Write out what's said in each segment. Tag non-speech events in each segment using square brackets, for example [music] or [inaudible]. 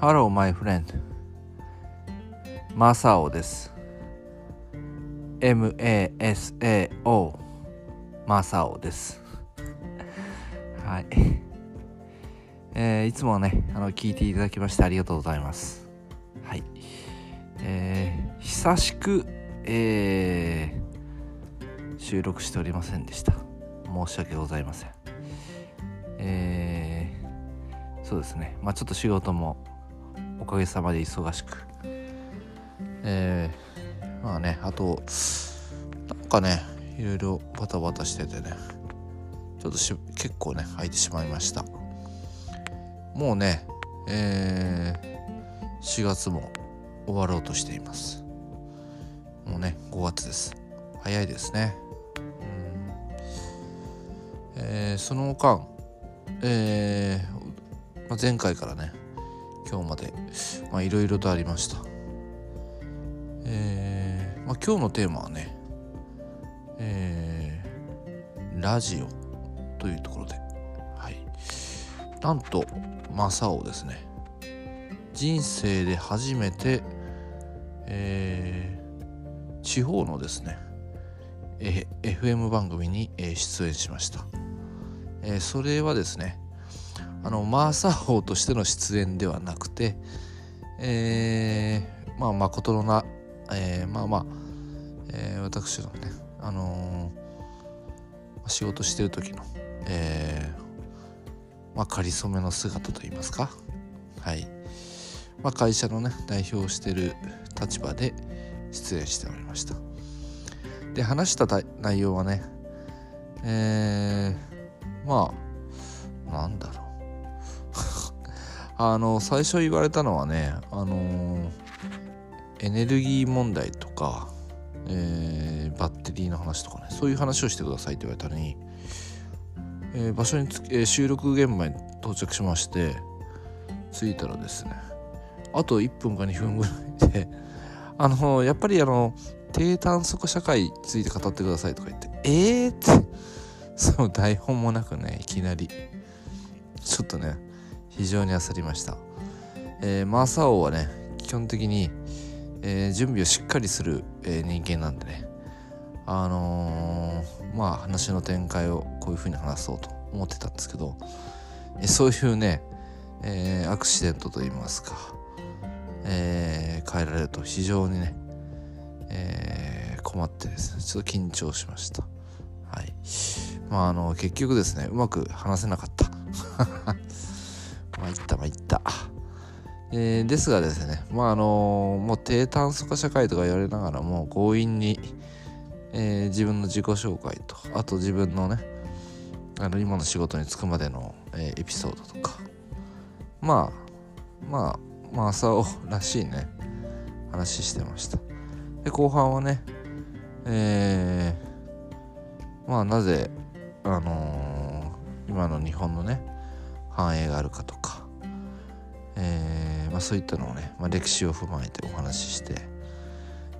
Hello, my friend. マサオです。M-A-S-A-O マサオです。はい。えーいつもね、あの、聞いていただきましてありがとうございます。はい。えー久しく、えー収録しておりませんでした。申し訳ございません。えーそうですね。まあちょっと仕事もおかげさまで忙しく。えーまあね、あと、なんかね、いろいろバタバタしててね、ちょっとし結構ね、空いてしまいました。もうね、えー4月も終わろうとしています。もうね、5月です。早いですね。えーその間、えーまあ、前回からね、今日まで、まあ、いろいろとありました。えーまあ、今日のテーマはね、えーラジオというところで、はい。なんと、マサオですね。人生で初めて、えー地方のですね、え FM 番組に、えー出演しました。えーそれはですね、あの、マーサー王としての出演ではなくて、えーまあ、誠のな、えーまあまあ、えー私のね、あのー仕事してる時の、えーまあ、仮初めの姿といいますか、はい。まあ、会社のね、代表してる立場で出演しておりました。で、話したた内容はね、えーまあ、なんだろう。あの、最初言われたのはね、あのエネルギー問題とか、えーバッテリーの話とかね、そういう話をしてくださいって言われたのに、えー場所につ、えー収録現場に到着しまして、着いたらですね、あと1分か2分ぐらいで、[laughs] あの、やっぱりあの、低炭素化社会について語ってくださいとか言って、えーって、その台本もなくね、いきなり、ちょっとね、非常に焦りました。えーマーサオはね、基本的に、えー準備をしっかりする、えー人間なんでね、あのーまあ話の展開をこういう風に話そうと思ってたんですけど、えーそういうね、えーアクシデントといいますか、えー変えられると非常にね、えー困ってですねちょっと緊張しました。はい。まああの結局ですねうまく話せなかった。参った参った。えーですがですねまああのもう低炭素化社会とか言われながらも強引に、えー自分の自己紹介とあと自分のねあの今の仕事に就くまでの、えーエピソードとかまあまあまあ朝尾らしいね話してました。で後半はねえーまあなぜあのー今の日本のね繁栄があるかとかえーまあ、そういったのをね、まあ、歴史を踏まえてお話しして、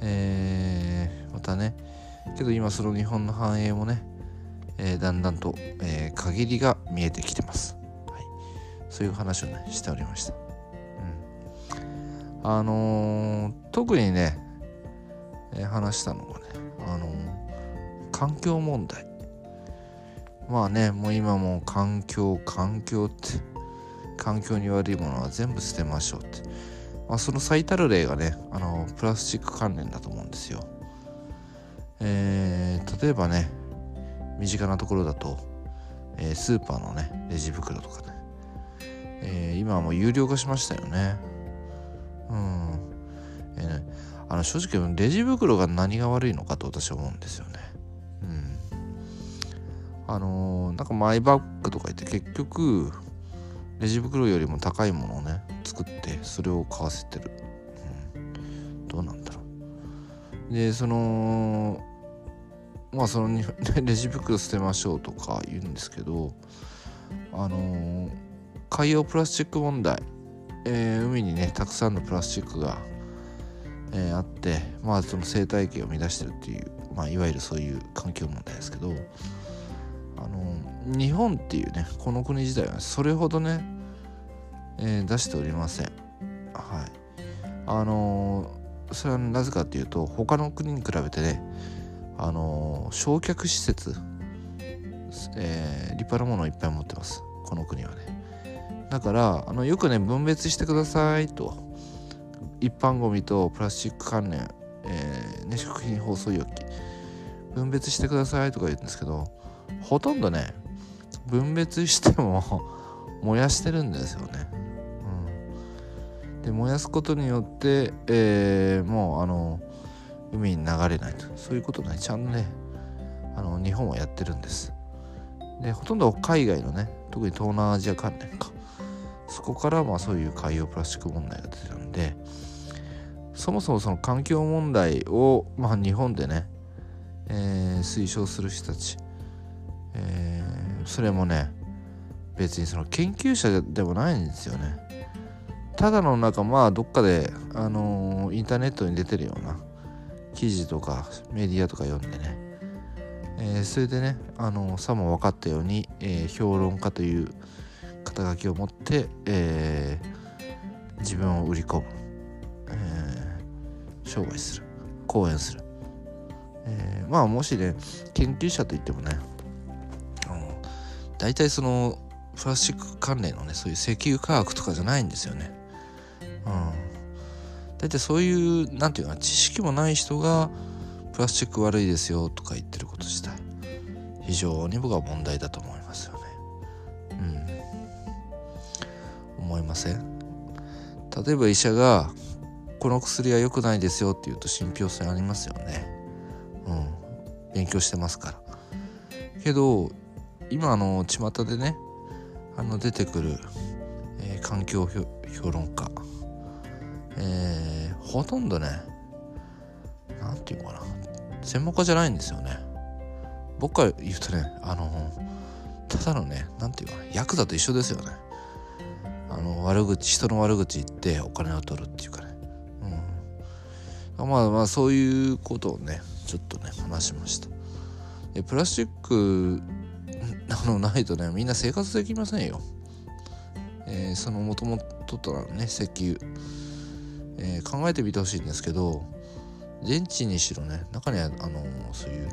えーまたねけど今その日本の繁栄もね、えだんだんと、え限りが見えてきてます、はい、そういう話をねしておりました、うん、あの特にね、え話したのがね、あの環境問題。まあねもう今もう環境環境って環境に悪いものは全部捨てましょうって、まあ、その最たる例がねあのプラスチック関連だと思うんですよ。えー例えばね身近なところだと、えースーパーのねレジ袋とかね、えー今はもう有料化しましたよね。うん、えーねあの正直レジ袋が何が悪いのかと私は思うんですよね。うん。あのーなんかマイバッグとか言って結局レジ袋よりも高いものをね作ってそれを買わせてる、うん、どうなんだろう。でそのまあその [laughs] レジ袋捨てましょうとか言うんですけどあの海洋プラスチック問題、えー海にねたくさんのプラスチックが、えーあってまあその生態系を乱してるっていう、まあ、いわゆるそういう環境問題ですけどあの日本っていうねこの国自体はそれほどね、えー出しておりません。はい。あのそれはなぜかっていうと他の国に比べてねあの焼却施設、え、立派なものをいっぱい持ってます。この国はね。だからあのよくね分別してくださいと。一般ゴミとプラスチック関連、えーね、食品包装容器。分別してくださいとか言うんですけどほとんどね分別しても [laughs] 燃やしてるんですよね。で燃やすことによって、えー、もうあの海に流れないと。そういうことねちゃんとねあの日本はやってるんです。でほとんど海外のね特に東南アジア関連か。そこからまあそういう海洋プラスチック問題が出てるんでそもそもその環境問題を、まあ、日本でね、えー、推奨する人たち、えー、それもね別にその研究者でもないんですよね。ただのなんかまあどっかで、あのー、インターネットに出てるような記事とかメディアとか読んでね、えー、それでね、あのー、さも分かったように、え評論家という肩書きを持って、え自分を売り込む、え商売する。講演する、えまあもしね研究者といってもね大体そのプラスチック関連のねそういう石油化学とかじゃないんですよね。うん。大体そういう何て言うか知識もない人がプラスチック悪いですよとか言ってること自体非常に僕は問題だと思いますよね。うん。思いません？例えば医者がこの薬は良くないですよって言うと信憑性ありますよね。うん。勉強してますから。けど今あの巷でねあの出てくる、えー、環境評論家、えー、ほとんどね何て言うかな専門家じゃないんですよね。僕から言うとねあのただのね何て言うかなヤクザと一緒ですよね。あの悪口人の悪口言ってお金を取るっていうかね。うん。まあまあそういうことをねちょっとね話しました。でプラスチックあのないとねみんな生活できませんよ。えー、そのもともととなるね石油、えー、考えてみてほしいんですけど電池にしろね中にはあのそういう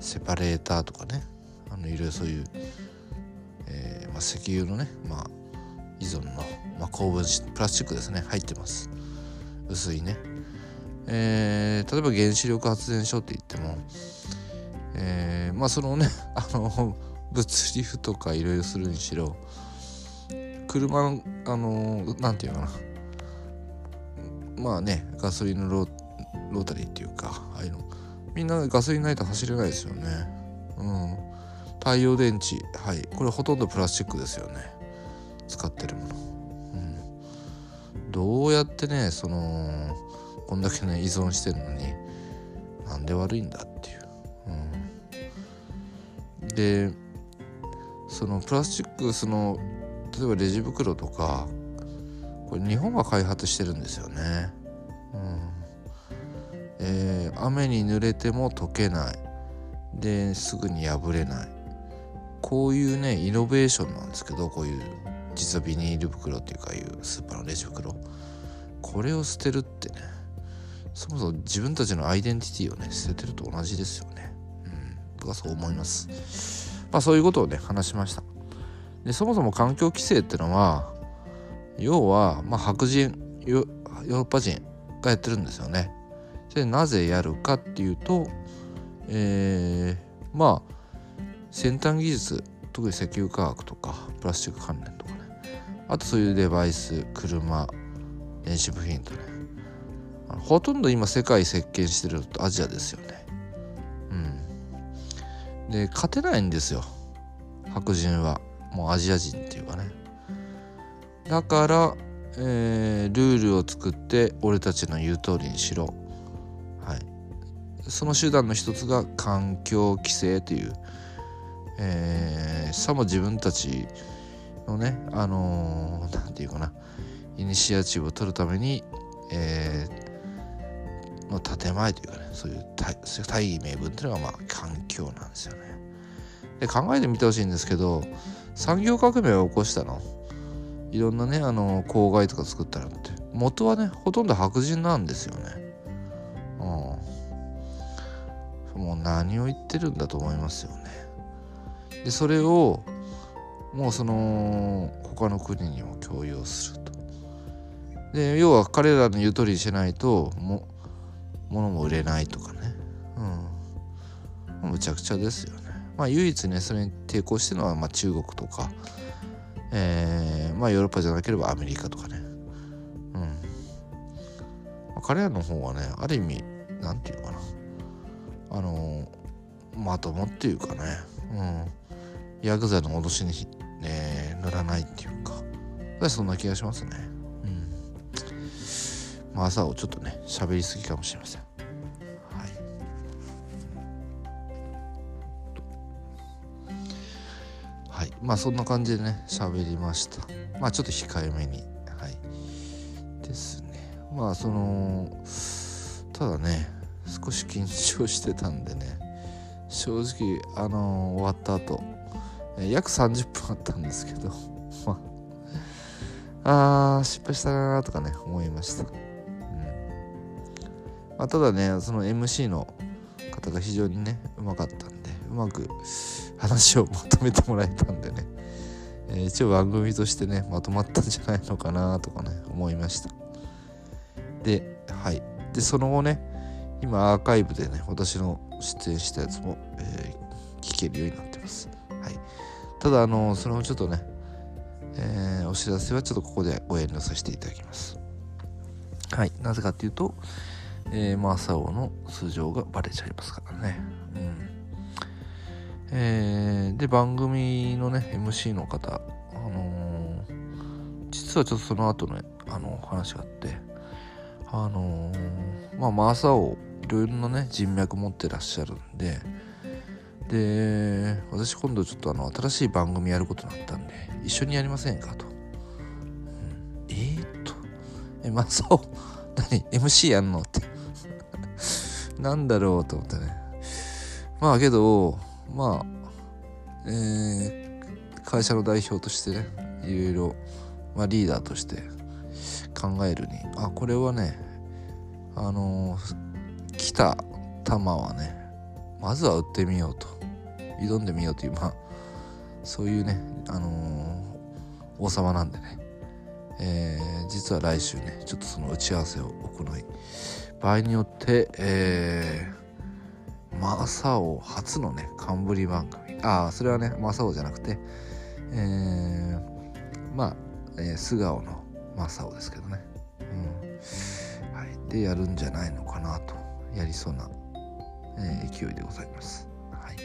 セパレーターとかねあのいろいろそういう、えーまあ、石油のね、まあ、依存の、まあ、高分子プラスチックですね入ってます。薄いね、えー、例えば原子力発電所って言ってもえー、まあそのね [laughs] あの物流とかいろいろするにしろ車のあの何て言うかなまあねガソリンのロータリーっていうかああいうの。みんなガソリンないと走れないですよね。うん。太陽電池。はい。これほとんどプラスチックですよね。使ってるもの。うん。どうやってねそのこんだけね依存してるのになんで悪いんだっていう。うん。でそのプラスチックその例えばレジ袋とかこれ日本が開発してるんですよね。うんえー、雨に濡れても溶けないですぐに破れないこういうねイノベーションなんですけどこういう実はビニール袋っていうかいうスーパーのレジ袋これを捨てるってねそもそも自分たちのアイデンティティをね捨ててると同じですよね。うん僕はそう思います。まあそういうことをね話しました。でそもそも環境規制ってのは要は、まあ、白人ヨーロッパ人がやってるんですよね。でなぜやるかっていうと、えー、まあ先端技術特に石油化学とかプラスチック関連とかね。あとそういうデバイス車電子部品とね。ほとんど今世界席巻してるとアジアですよね。うん。で勝てないんですよ。白人は。もうアジア人っていうかね。だから、えー、ルールを作って俺たちの言う通りにしろ。はい。その手段の一つが環境規制という、えー、さも自分たちのねあの何、ー、て言うかな。イニシアチブを取るために、えー、の建前というかね。そういう大義名分っていうのがまあ環境なんですよね。で考えてみてほしいんですけど産業革命を起こしたの。いろんなねあの公害とか作ったのって。元はねほとんど白人なんですよね。うん。もう何を言ってるんだと思いますよね。でそれをもうその他の国にも強要すると。で要は彼らの言う通りにしないとも物も売れないとかね。うん。むちゃくちゃですよね。まあ唯一ねそれに抵抗してるのはま中国とか。えー、まあヨーロッパじゃなければアメリカとかね。うん、まあ、彼らの方はねある意味何て言うかな。あのまともっていうかね。うん。ヤクザの脅しに、ね、乗らないっていうか。そんな気がしますね。うん。まあ朝をちょっとね喋りすぎかもしれません。まあそんな感じでね喋りました。まあちょっと控えめに。はい。ですね。まあそのただね少し緊張してたんでね。正直あのー、終わった後約30分あったんですけどまああ失敗したなとかね思いました、うん。まあ、ただねその MC の方が非常にねうまかったんでうまく話をまとめてもらえたんでね、えー、一応番組としてねまとまったんじゃないのかなとかね思いました。ではい。でその後ね今アーカイブでね私の出演したやつも、えー、聞けるようになってます。はい。ただあのそれもちょっとね、えー、お知らせはちょっとここでご遠慮させていただきます。はい。なぜかっていうと、えー、マーサオの素性がバレちゃいますからね。えー、で番組のね MC の方あのー、実はちょっとその後ねあの話があってあのー、まあマーサオいろいろなね人脈持ってらっしゃるんでで私今度ちょっとあの新しい番組やることになったんで一緒にやりませんかと、うん、えー、っと。えまあそう [laughs] 何？MC やんの？って。[laughs] なんだろうと思ってね。まあけどまあえー、会社の代表としてねいろいろ、まあ、リーダーとして考えるにあこれはねあのー、来た球はねまずは打ってみようと挑んでみようというまあそういうねあのー、王様なんでね、えー、実は来週ねちょっとその打ち合わせを行い場合によって、えー、マサオ初のね冠番組。ああそれはねマサオじゃなくてえー、まあ、えー、素顔のマサオですけどね、うん。はい、でやるんじゃないのかなとやりそうな、えー、勢いでございます。はい。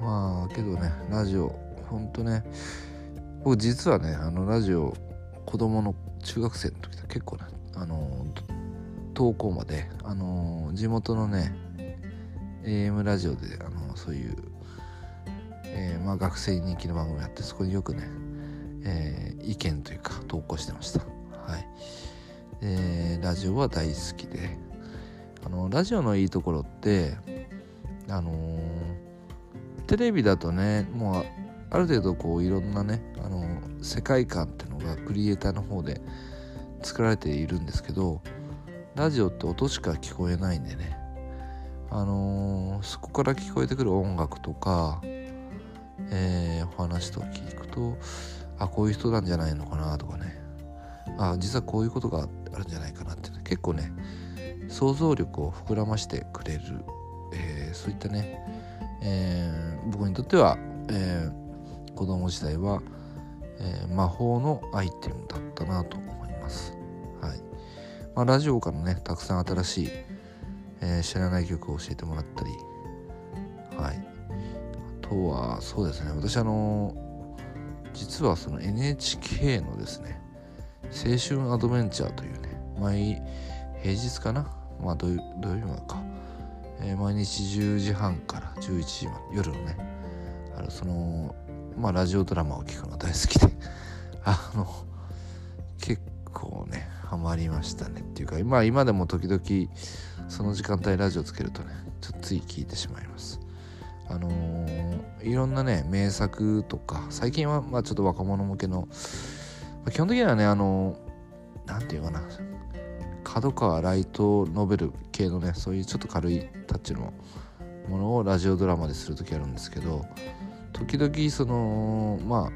まあけどねラジオほんとね僕実はねあのラジオ子供の中学生の時結構ねあの投稿まであの地元のね AM ラジオであのそういう、えー、まあ、学生に人気の番組やってそこによくね、えー、意見というか投稿してました。はい。でラジオは大好きであのラジオのいいところってあのーテレビだとねもうある程度こういろんなねあの世界観っていうのがクリエイターの方で作られているんですけどラジオって音しか聞こえないんでねあのー、そこから聞こえてくる音楽とか、えー、お話とか聞くとあこういう人なんじゃないのかなとかね。あ実はこういうことがあるんじゃないかなって、ね、結構ね想像力を膨らましてくれる、えー、そういったねえー、僕にとっては、えー、子供時代は、え、魔法のアイテムだったなと思います。はい。まあ、ラジオからねたくさん新しい、え知らない曲を教えてもらったり、はい、あとはそうですね。私あの実はその NHK のですね青春アドベンチャーというね毎平日かな？まあ土曜日までか。えー、毎日10時半から11時まで夜のねあのそのまあラジオドラマを聞くのが大好きで。[laughs] あの結構ねハマりましたねっていうかまあ今でも時々その時間帯ラジオつけるとねちょっとつい聞いてしまいます。あのー、いろんなね名作とか最近はまあちょっと若者向けの、まあ、基本的にはねあの何て言うかな角川ライトノベル系のねそういうちょっと軽いタッチのものをラジオドラマでする時あるんですけど時々そのまあ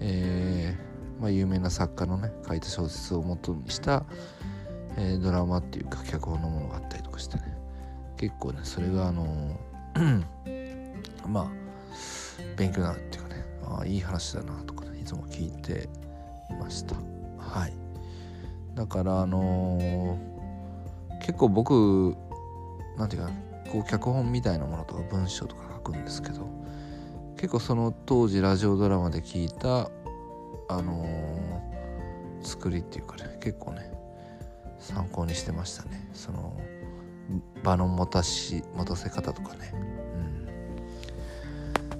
えー、まあ、有名な作家のね書いた小説を元にした、えー、ドラマっていうか脚本のものがあったりとかしてね。結構ねそれがあの [clears throat] まあ勉強になるっていうかね。あいい話だなとかねいつも聞いていました。はい。だからあのー、結構僕なんていうかこう脚本みたいなものとか文章とか書くんですけど結構その当時ラジオドラマで聞いたあのー、作りっていうかね結構ね参考にしてましたね。その場の持たし持たせ方とかね。うん。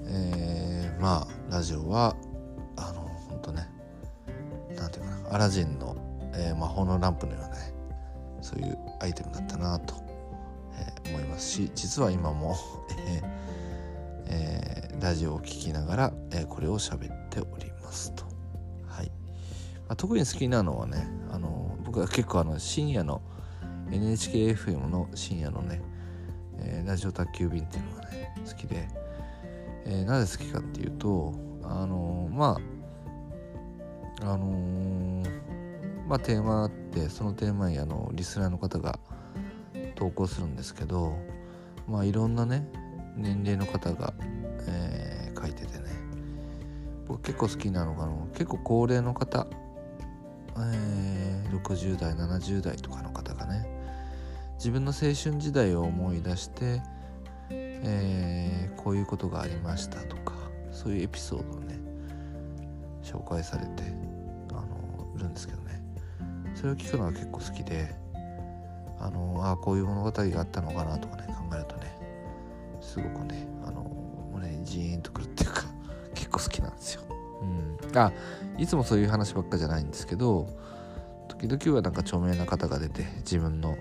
えー、まあラジオはあのほんとねなんていうかなアラジンの、えー、魔法のランプのようなねそういうアイテムだったなと、えー、思いますし実は今も、ええー、ラジオを聴きながら、え、これを喋っておりますと。はい。まあ、特に好きなのはね僕は結構あの深夜の NHKFM の深夜のね、えー、ラジオ宅急便っていうのがね好きで、えー、なぜ好きかっていうとあのー、まああの、まあテーマあってそのテーマにあのリスナーの方が投稿するんですけどまあいろんなね年齢の方が、え、書いててね僕結構好きなのが結構高齢の方、えー、60代70代とかの方がね自分の青春時代を思い出して、えー、こういうことがありましたとかそういうエピソードをね紹介されてあのるんですけどねそれを聞くのが結構好きであのあこういう物語があったのかなとかね考えるとねすごくねあの胸にジーンとくるっていうか [laughs] 結構好きなんですよ。うん、あいつもそういう話ばっかじゃないんですけど時々はなんか著名な方が出て自分の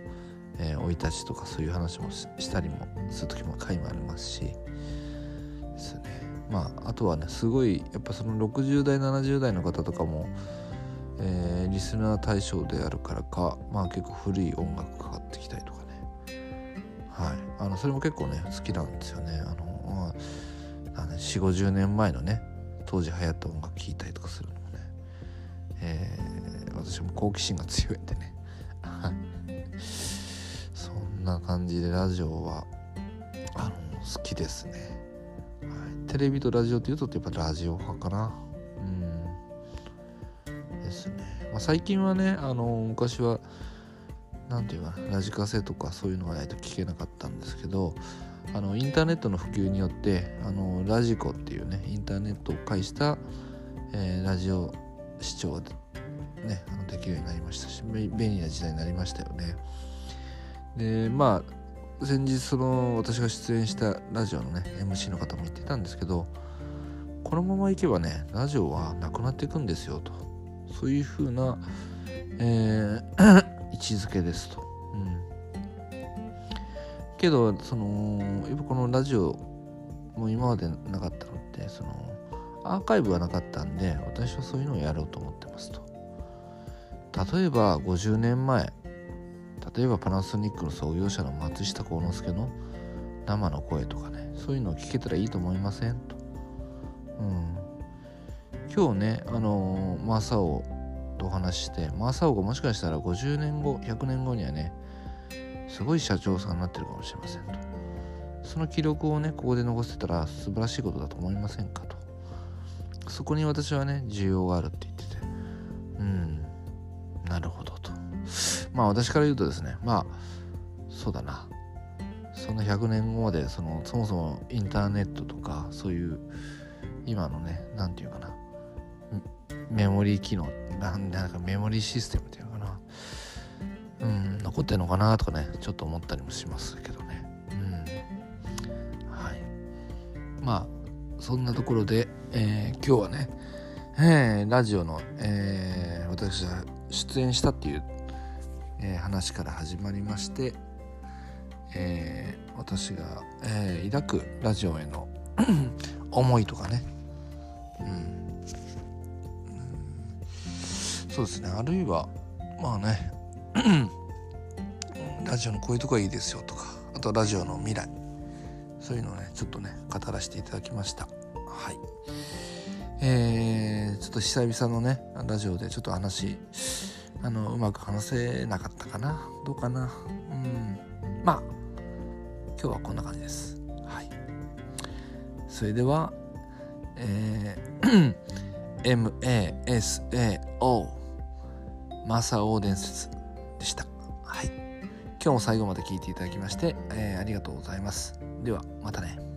えー、生い立ちとかそういう話もしたりもする時も回もありますしですね。まああとはねすごいやっぱその60代70代の方とかも、えー、リスナー対象であるからかまあ結構古い音楽かかってきたりとかね。はい。あのそれも結構ね好きなんですよね。あの、まあ、4 5 0年前のね当時流行った音楽聴いたりとかするのもね、え、私も好奇心が強いんでね。[laughs] そんな感じでラジオはあの好きですね、はい、テレビとラジオっていうとやっぱラジオ派かな。うん。ですね、まあ、最近はねあの昔は何て言うかなラジカセとかそういうのがないと聞けなかったんですけどあのインターネットの普及によってあのラジコっていうねインターネットを介した、えー、ラジオ視聴でねあのできるようになりましたし便利な時代になりましたよね。でまあ先日その私が出演したラジオのね MC の方も言ってたんですけどこのままいけばねラジオはなくなっていくんですよとそういう風な、えー、[coughs] 位置づけですと。うん、けどそのやっぱこのラジオも今までなかったのってそのアーカイブがなかったんで私はそういうのをやろうと思ってますと。例えば50年前例えばパナソニックの創業者の松下幸之助の生の声とかねそういうのを聞けたらいいと思いません？と。うん、今日ねあのー、マサオとお話ししてマサオがもしかしたら50年後100年後にはねすごい社長さんになってるかもしれませんと。その記録をねここで残せたら素晴らしいことだと思いませんかと。そこに私はね需要があるってまあ私から言うとですねまあそうだな。その100年後までそのそもそもインターネットとかそういう今のね何て言うかな。メモリー機能なんなんかメモリーシステムっていうのかな。うん残ってんのかなとかねちょっと思ったりもしますけどね。うん。はい。まあそんなところで、えー、今日はね、えー、ラジオの、えー、私が出演したっていうえー、話から始まりまして、えー、私が、えー、抱くラジオへの [clears throat] 思いとかね、うん、うん、そうですね。あるいはまあね [clears throat] ラジオのこういうとこがいいですよとかあとラジオの未来。そういうのをねちょっとね語らせていただきました。はい。えー、ちょっと久々のねラジオでちょっと話あのうまく話せなかったかな。どうかな。うん。まあ今日はこんな感じです。はい。それではえー [clears throat] MASAO マサオ伝説でした。はい。今日も最後まで聞いていただきまして、えー、ありがとうございます。ではまたね。